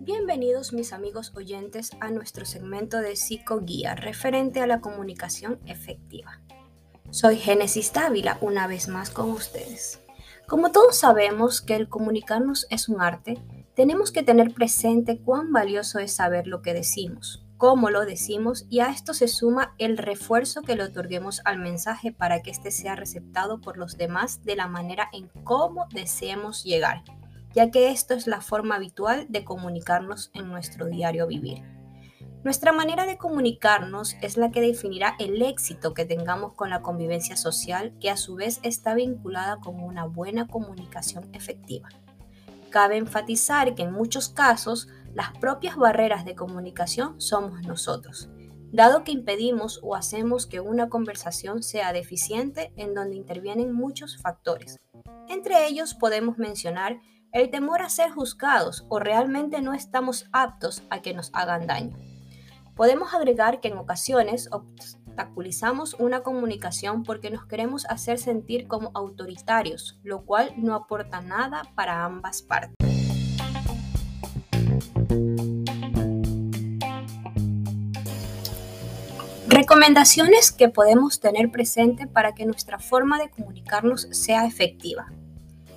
Bienvenidos mis amigos oyentes a nuestro segmento de psicoguía referente a la comunicación efectiva. Soy Génesis Dávila una vez más con ustedes. Como todos sabemos que el comunicarnos es un arte, tenemos que tener presente cuán valioso es saber lo que decimos, cómo lo decimos y a esto se suma el refuerzo que le otorguemos al mensaje para que éste sea receptado por los demás de la manera en cómo deseemos llegar, ya que esto es la forma habitual de comunicarnos en nuestro diario vivir. Nuestra manera de comunicarnos es la que definirá el éxito que tengamos con la convivencia social, que a su vez está vinculada con una buena comunicación efectiva. Cabe enfatizar que en muchos casos las propias barreras de comunicación somos nosotros, dado que impedimos o hacemos que una conversación sea deficiente en donde intervienen muchos factores. Entre ellos podemos mencionar el temor a ser juzgados o realmente no estamos aptos a que nos hagan daño. Podemos agregar que en ocasiones obstaculizamos una comunicación porque nos queremos hacer sentir como autoritarios, lo cual no aporta nada para ambas partes. Recomendaciones que podemos tener presente para que nuestra forma de comunicarnos sea efectiva.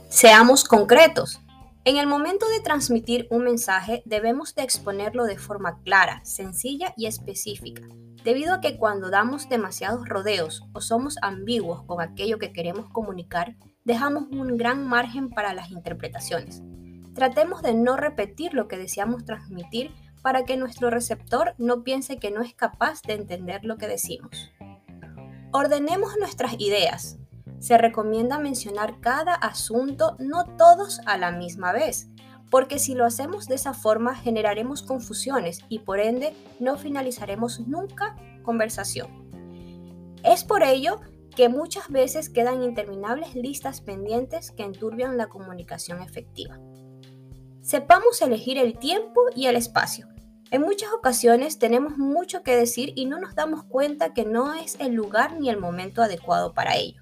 Seamos concretos. En el momento de transmitir un mensaje debemos de exponerlo de forma clara, sencilla y específica, debido a que cuando damos demasiados rodeos o somos ambiguos con aquello que queremos comunicar, dejamos un gran margen para las interpretaciones. Tratemos de no repetir lo que deseamos transmitir para que nuestro receptor no piense que no es capaz de entender lo que decimos. Ordenemos nuestras ideas. Se recomienda mencionar cada asunto, no todos a la misma vez, porque si lo hacemos de esa forma generaremos confusiones y por ende no finalizaremos nunca conversación. Es por ello que muchas veces quedan interminables listas pendientes que enturbian la comunicación efectiva. Sepamos elegir el tiempo y el espacio. En muchas ocasiones tenemos mucho que decir y no nos damos cuenta que no es el lugar ni el momento adecuado para ello.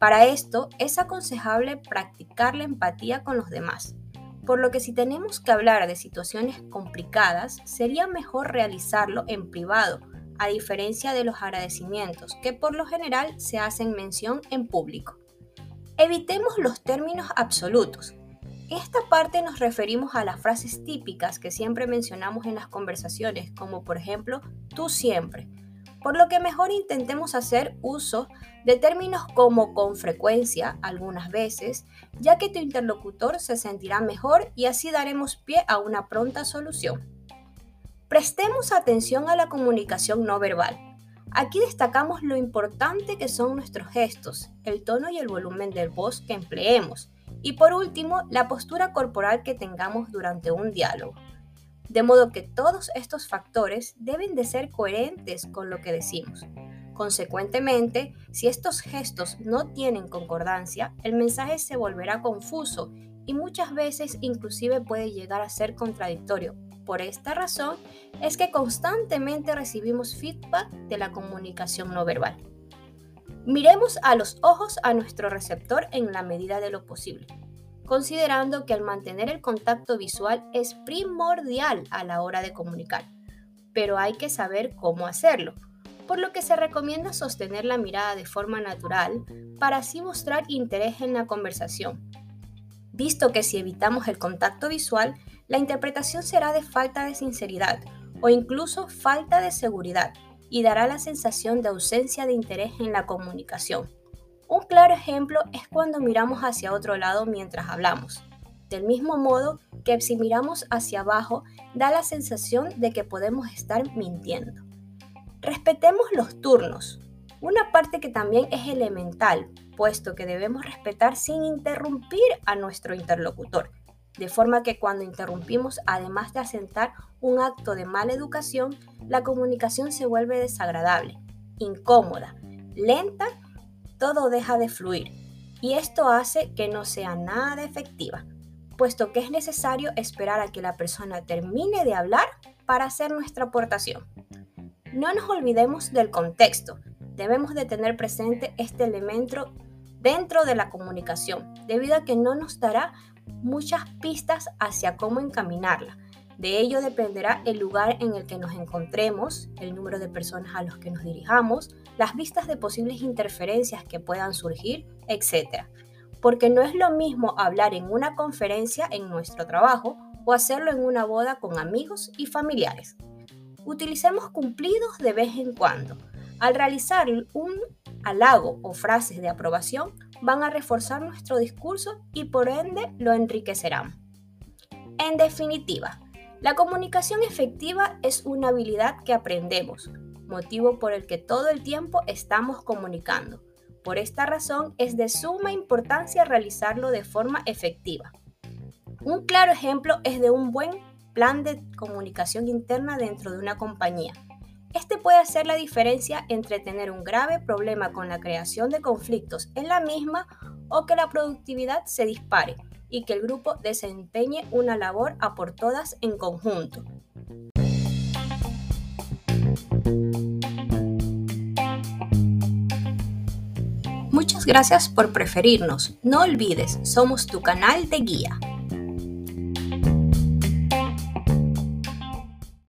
Para esto es aconsejable practicar la empatía con los demás, por lo que si tenemos que hablar de situaciones complicadas, sería mejor realizarlo en privado, a diferencia de los agradecimientos que por lo general se hacen mención en público. Evitemos los términos absolutos, esta parte nos referimos a las frases típicas que siempre mencionamos en las conversaciones, como por ejemplo, tú siempre, por lo que mejor intentemos hacer uso de términos como con frecuencia, algunas veces, ya que tu interlocutor se sentirá mejor y así daremos pie a una pronta solución. Prestemos atención a la comunicación no verbal. Aquí destacamos lo importante que son nuestros gestos, el tono y el volumen del voz que empleemos, y por último, la postura corporal que tengamos durante un diálogo. De modo que todos estos factores deben de ser coherentes con lo que decimos. Consecuentemente, si estos gestos no tienen concordancia, el mensaje se volverá confuso y muchas veces inclusive puede llegar a ser contradictorio. Por esta razón es que constantemente recibimos feedback de la comunicación no verbal. Miremos a los ojos a nuestro receptor en la medida de lo posible, considerando que al mantener el contacto visual es primordial a la hora de comunicar, pero hay que saber cómo hacerlo, por lo que se recomienda sostener la mirada de forma natural para así mostrar interés en la conversación, visto que si evitamos el contacto visual, la interpretación será de falta de sinceridad o incluso falta de seguridad, y dará la sensación de ausencia de interés en la comunicación. Un claro ejemplo es cuando miramos hacia otro lado mientras hablamos. Del mismo modo que si miramos hacia abajo da la sensación de que podemos estar mintiendo. Respetemos los turnos, una parte que también es elemental, puesto que debemos respetar sin interrumpir a nuestro interlocutor de forma que cuando interrumpimos, además de asentar un acto de mala educación, la comunicación se vuelve desagradable, incómoda, lenta, todo deja de fluir. Y esto hace que no sea nada efectiva, puesto que es necesario esperar a que la persona termine de hablar para hacer nuestra aportación. No nos olvidemos del contexto. Debemos de tener presente este elemento dentro de la comunicación, debido a que no nos dará muchas pistas hacia cómo encaminarla. De ello dependerá el lugar en el que nos encontremos, el número de personas a los que nos dirijamos, las vistas de posibles interferencias que puedan surgir, etc. Porque no es lo mismo hablar en una conferencia en nuestro trabajo o hacerlo en una boda con amigos y familiares. Utilicemos cumplidos de vez en cuando. Al realizar un halago o frases de aprobación, van a reforzar nuestro discurso y por ende lo enriquecerán. En definitiva, la comunicación efectiva es una habilidad que aprendemos, motivo por el que todo el tiempo estamos comunicando. Por esta razón es de suma importancia realizarlo de forma efectiva. Un claro ejemplo es de un buen plan de comunicación interna dentro de una compañía. Este puede hacer la diferencia entre tener un grave problema con la creación de conflictos en la misma o que la productividad se dispare y que el grupo desempeñe una labor a por todas en conjunto. Muchas gracias por preferirnos. No olvides, somos tu canal de guía.